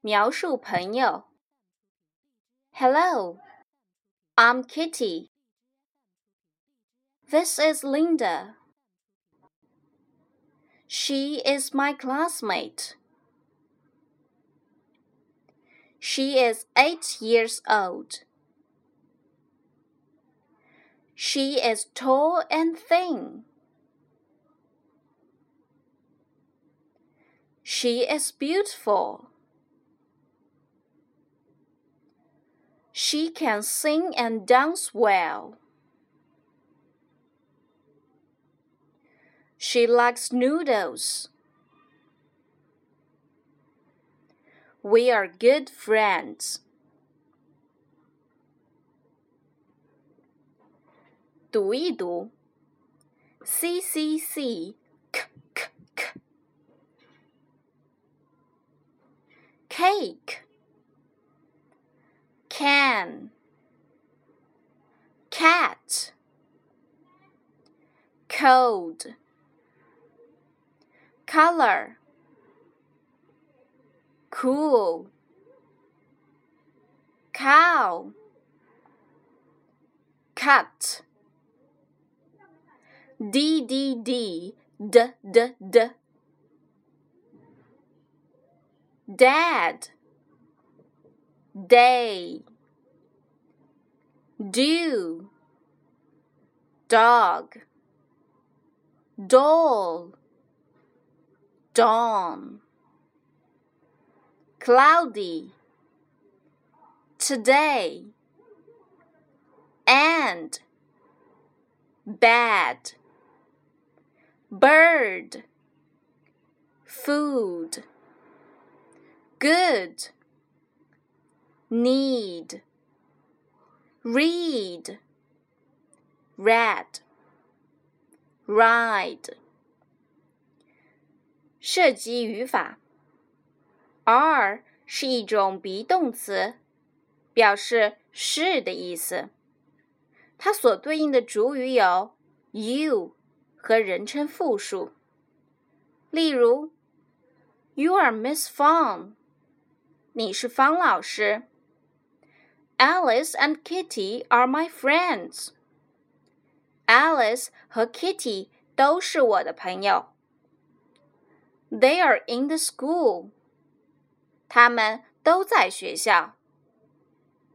描述朋友。Hello, I'm Kitty. This is Linda. She is my classmate. She is eight years old. She is tall and thin. She is beautiful. She can sing and dance well. She likes noodles. We are good friends. C C C k k k cake can cat. Cold color. Cool. Cow. Cut. D d d. D d d. Dad. Day do. Dog. Doll dawn cloudy. Today. And. Bad. Bird. Food. Good. Need read read ride 涉及语法，are 是一种 be 动词，表示是的意思。它所对应的主语有 you 和人称复数。例如，You are Miss Fang，你是方老师。Alice and Kitty are my friends。Alice 和 Kitty 都是我的朋友。They are in the school。他们都在学校。